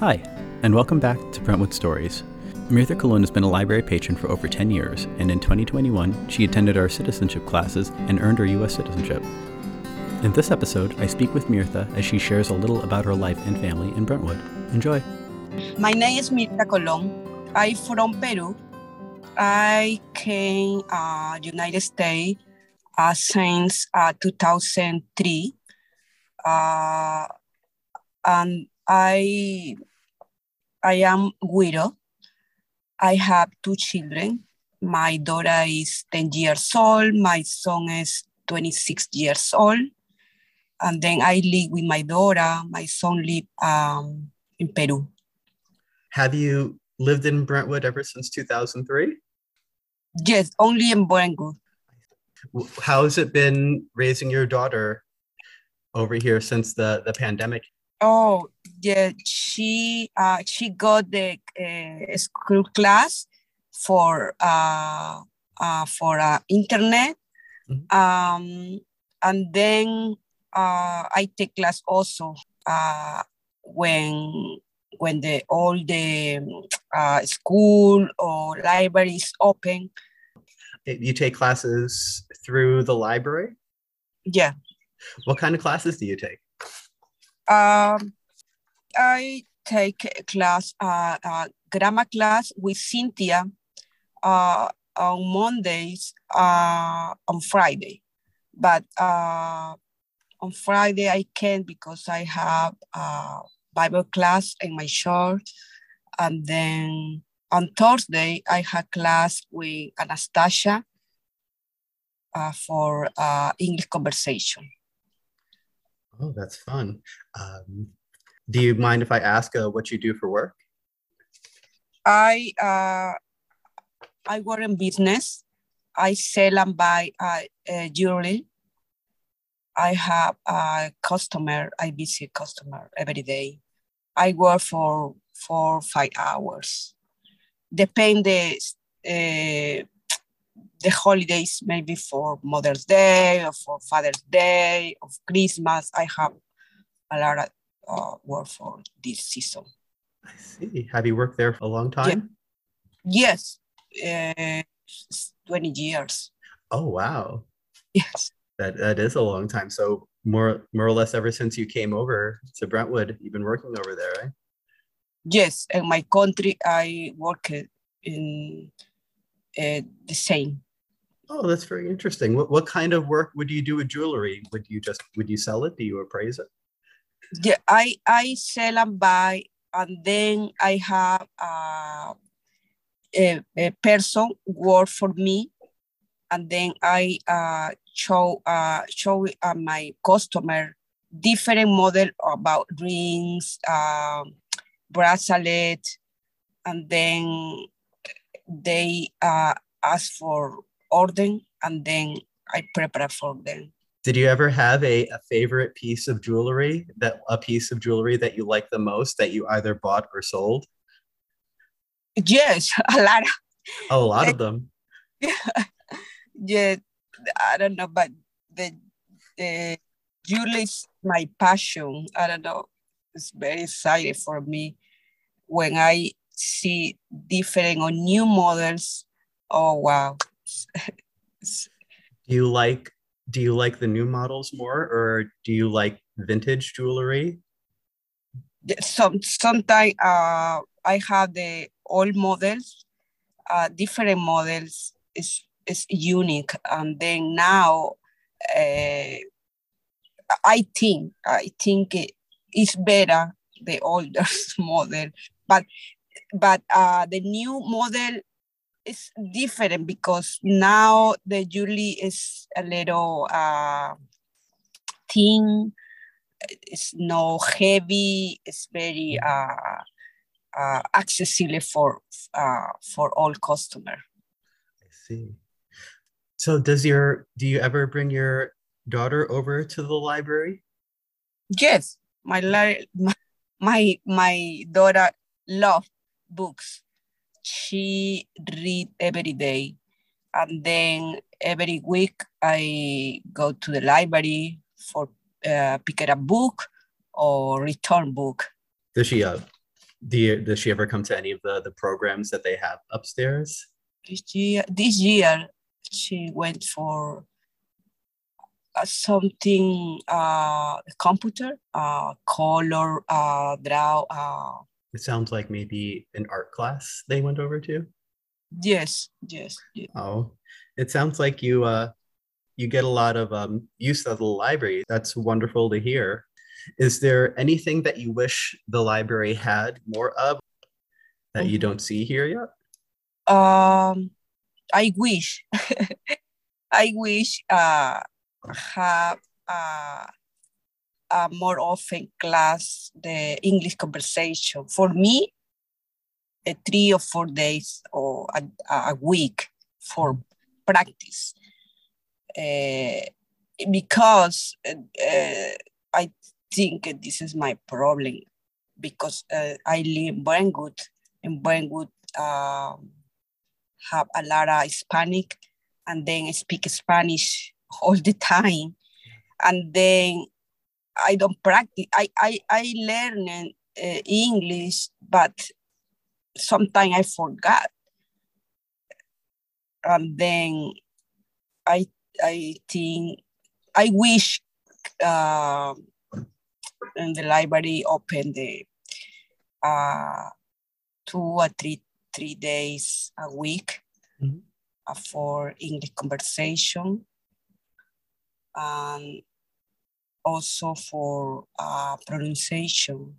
Hi, and welcome back to Brentwood Stories. Mirtha Colon has been a library patron for over 10 years, and in 2021, she attended our citizenship classes and earned her U.S. citizenship. In this episode, I speak with Mirtha as she shares a little about her life and family in Brentwood. Enjoy. My name is Mirtha Colon. I'm from Peru. I came uh, United States uh, since uh, 2003. Uh, and I, I am widow. I have two children. My daughter is 10 years old. My son is 26 years old. And then I live with my daughter. My son live um, in Peru. Have you lived in Brentwood ever since 2003? Yes, only in Brentwood. How has it been raising your daughter over here since the, the pandemic? Oh, yeah, she uh, she got the uh, school class for uh, uh, for uh, internet, mm-hmm. um, and then uh, I take class also uh, when when the all the uh, school or library is open. You take classes through the library. Yeah. What kind of classes do you take? Um, I take a class, uh, uh, grammar class with Cynthia uh, on Mondays, uh, on Friday. But uh, on Friday I can't because I have a Bible class in my church. And then on Thursday, I had class with Anastasia uh, for uh, English conversation. Oh, that's fun. Um, do you mind if I ask uh, what you do for work? I uh, I work in business. I sell and buy uh, uh, jewelry. I have a customer. I visit a customer every day. I work for four five hours. Depend the uh, the holidays, maybe for Mother's Day or for Father's Day of Christmas. I have a lot of uh, work for this season. I see. Have you worked there for a long time? Yeah. Yes, uh, 20 years. Oh, wow. Yes. That, that is a long time. So more, more or less ever since you came over to Brentwood, you've been working over there, right? Yes, in my country, I work in uh, the same. Oh, that's very interesting. What, what kind of work would you do with jewelry? Would you just would you sell it? Do you appraise it? Yeah, I I sell and buy, and then I have uh, a, a person work for me, and then I uh, show uh, show uh, my customer different model about rings, uh, bracelet, and then they uh, ask for order and then I prepare for them. Did you ever have a, a favorite piece of jewelry that a piece of jewelry that you like the most that you either bought or sold? Yes, a lot. Of, oh, a lot of them. Yeah, yeah. I don't know, but the the jewelry is my passion. I don't know. It's very exciting for me when I see different or new models. Oh wow! do you like do you like the new models more or do you like vintage jewelry? Some sometimes uh, i have the old models uh, different models. Is is unique. And then now uh, i think i think it is better the older model. But but uh, the new model it's different because now the Julie is a little uh, thin. It's no heavy. It's very uh, uh, accessible for uh, for all customer. I see. So, does your do you ever bring your daughter over to the library? Yes, my my my daughter love books she read every day. And then every week I go to the library for uh, pick up a book or return book. Does she uh, Do you, does she ever come to any of the the programs that they have upstairs? This year, this year she went for uh, something uh computer uh color uh draw uh it sounds like maybe an art class they went over to. Yes yes, yes. oh it sounds like you uh you get a lot of um, use of the library. That's wonderful to hear. Is there anything that you wish the library had more of that mm-hmm. you don't see here yet? Um i wish. I wish uh have uh, a more often class the English conversation. For me, a three or four days or a, a week for practice. Uh, because uh, I think this is my problem because uh, I live in Brentwood and Brentwood um, have a lot of Hispanic and then I speak Spanish all the time and then i don't practice i i, I learn uh, english but sometimes i forgot and then i i think i wish uh, in the library open the uh, two or three three days a week mm-hmm. for english conversation and also for uh, pronunciation.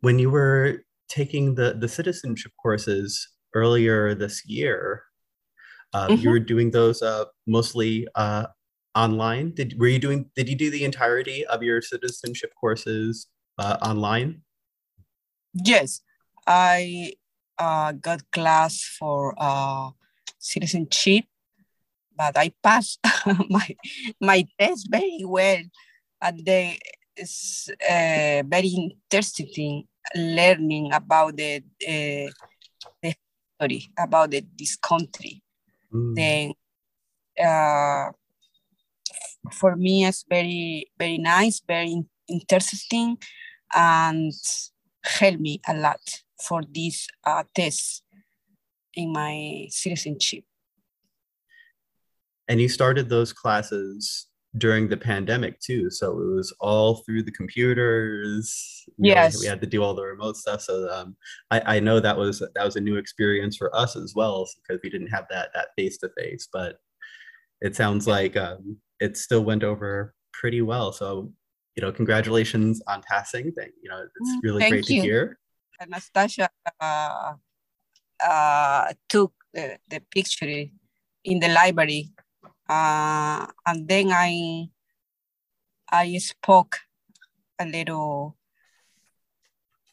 When you were taking the, the citizenship courses earlier this year, uh, mm-hmm. you were doing those uh, mostly uh, online. Did were you doing? Did you do the entirety of your citizenship courses uh, online? Yes, I uh, got class for citizenship but I passed my my test very well, and then it's uh, very interesting learning about the uh, the history about the, this country. Mm. Then, uh, for me, it's very very nice, very interesting, and helped me a lot for this uh, test in my citizenship and you started those classes during the pandemic too. So it was all through the computers. Yes. we had to do all the remote stuff. So um, I, I know that was that was a new experience for us as well because we didn't have that that face to face but it sounds like um, it still went over pretty well. So you know congratulations on passing thing. You know it's mm, really Thank great you. to hear. Anastasia uh, uh, took the, the picture in the library uh, and then I I spoke a little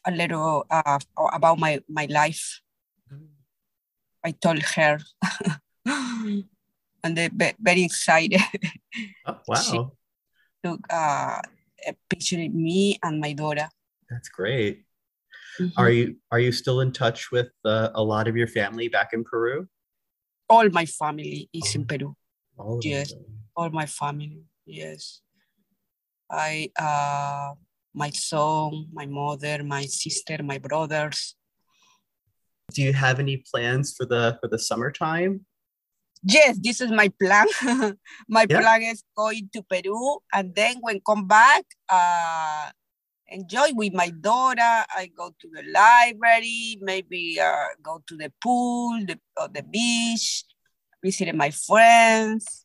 a little uh, about my my life. I told her, and they very excited. Oh, wow! She took uh, a picture of me and my daughter. That's great. Mm-hmm. Are you are you still in touch with uh, a lot of your family back in Peru? All my family is oh. in Peru. All yes, all my family. Yes, I, uh, my son, my mother, my sister, my brothers. Do you have any plans for the for the summertime? Yes, this is my plan. my yeah. plan is going to Peru, and then when come back, uh, enjoy with my daughter. I go to the library, maybe uh, go to the pool, the, or the beach, visited my friends,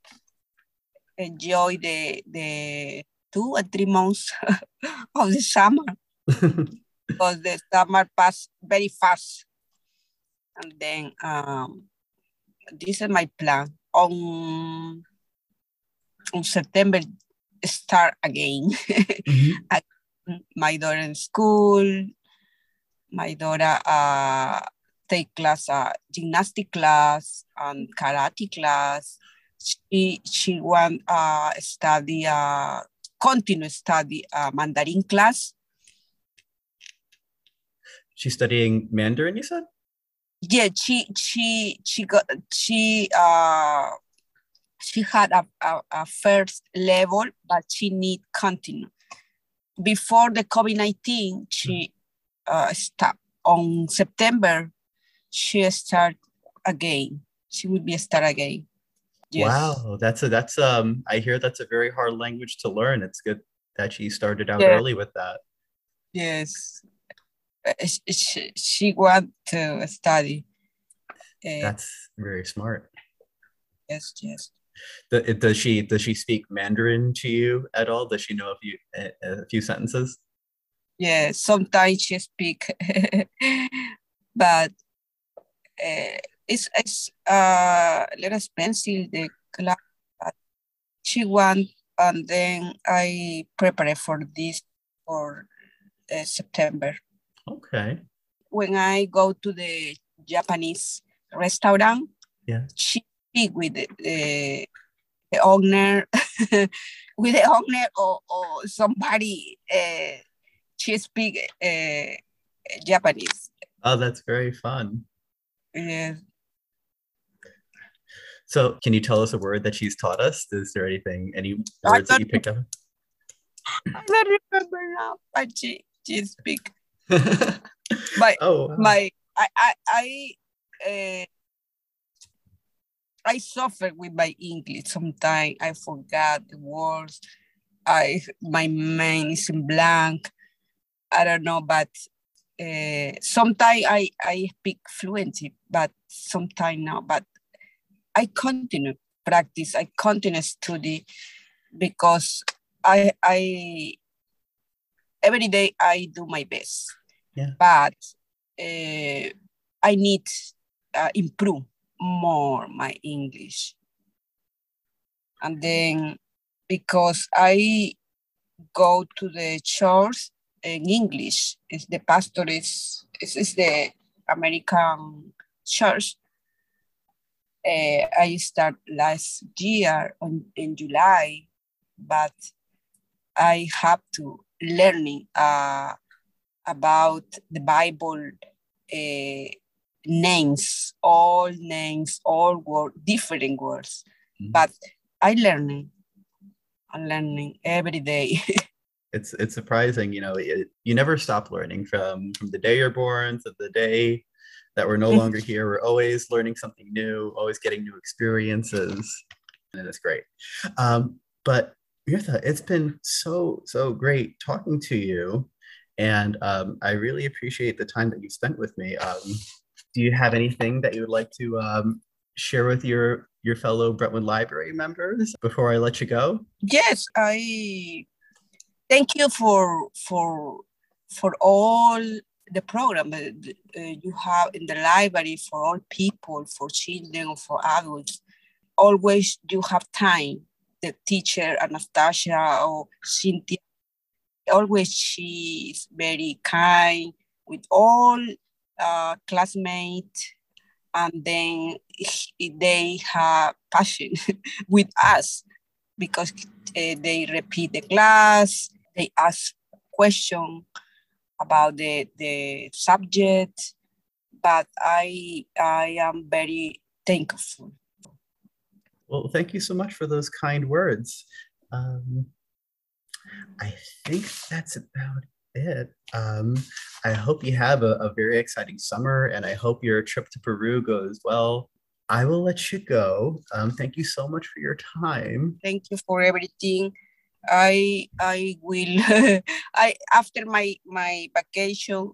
enjoy the the two or three months of the summer because the summer passed very fast. And then um, this is my plan. On on September, start again. mm-hmm. my daughter in school. My daughter uh, take class, uh, gymnastic class and karate class. She she want uh, study uh, continue study uh, Mandarin class. She's studying Mandarin, you said? Yeah, she she she got she uh she had a, a, a first level, but she need continue. Before the COVID nineteen, she uh, stop on September. She start again. She would be a start again. Yes. Wow, that's a that's um. I hear that's a very hard language to learn. It's good that she started out yeah. early with that. Yes, uh, she, she want to study. Uh, that's very smart. Yes, yes. The, does she does she speak Mandarin to you at all? Does she know a few a, a few sentences? Yeah, sometimes she speak, but uh, it's it's uh little expensive the class. She want and then I prepare for this for uh, September. Okay. When I go to the Japanese restaurant, yeah, she speak with the, the, the owner, with the owner or, or somebody. Uh, she speak uh, Japanese. Oh, that's very fun. Yeah. So, can you tell us a word that she's taught us? Is there anything, any words that you picked up? I don't remember now, but she, she speak. my, oh, wow. my, I, I, I, uh, I suffer with my English. Sometimes I forgot the words. I my mind is in blank. I don't know, but uh, sometimes I, I speak fluently, but sometimes now. But I continue practice. I continue study because I I every day I do my best. Yeah. But uh, I need uh, improve more my English. And then because I go to the church in English, is the pastor is, is, is the American church. Uh, I start last year on, in July, but I have to learning uh, about the Bible uh, names, all names, all word, different words. Mm-hmm. But I learning, I'm learning every day. it's it's surprising, you know. It, you never stop learning from from the day you're born to the day that we're no mm-hmm. longer here. We're always learning something new, always getting new experiences, and it's great. Um, but Mirtha, it's been so so great talking to you, and um, I really appreciate the time that you spent with me. Um, do you have anything that you would like to um, share with your your fellow Brentwood Library members before I let you go? Yes, I thank you for for for all the program uh, you have in the library for all people, for children, for adults. Always you have time. The teacher Anastasia or Cynthia, always she is very kind with all uh, classmates, and then they have passion with us because uh, they repeat the class, they ask question about the, the subject, but I, I am very thankful. Well, thank you so much for those kind words. Um, I think that's about it. Um, I hope you have a, a very exciting summer and I hope your trip to Peru goes well. I will let you go. Um, thank you so much for your time. Thank you for everything. I I will I after my my vacation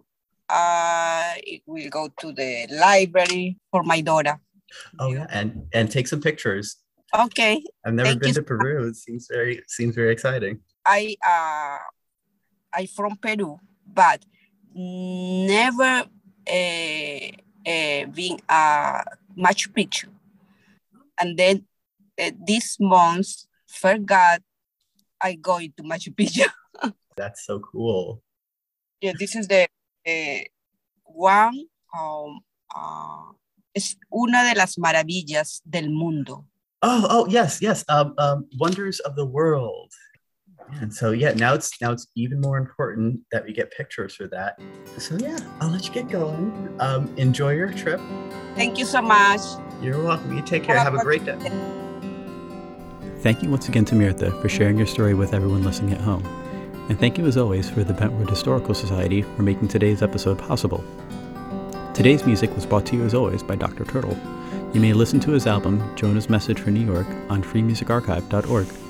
I will go to the library for my daughter. Oh yeah, and and take some pictures. Okay. I've never Thank been to Peru. It seems very seems very exciting. I uh I from Peru, but never uh, uh, been a Machu Picchu. And then uh, this month, forgot I go into Machu Picchu. That's so cool. Yeah, this is the uh, one. Um, uh, es una de las maravillas del mundo. Oh, oh, yes, yes. Um, um, wonders of the world. And so yeah, now it's now it's even more important that we get pictures for that. So yeah, I'll let you get going. Um, enjoy your trip. Thank you so much. You're welcome. You take care. Have, Have a great day. Thank you once again to Mirtha for sharing your story with everyone listening at home. And thank you as always for the Brentwood Historical Society for making today's episode possible. Today's music was brought to you as always by Dr. Turtle. You may listen to his album, Jonah's Message for New York, on freemusicarchive.org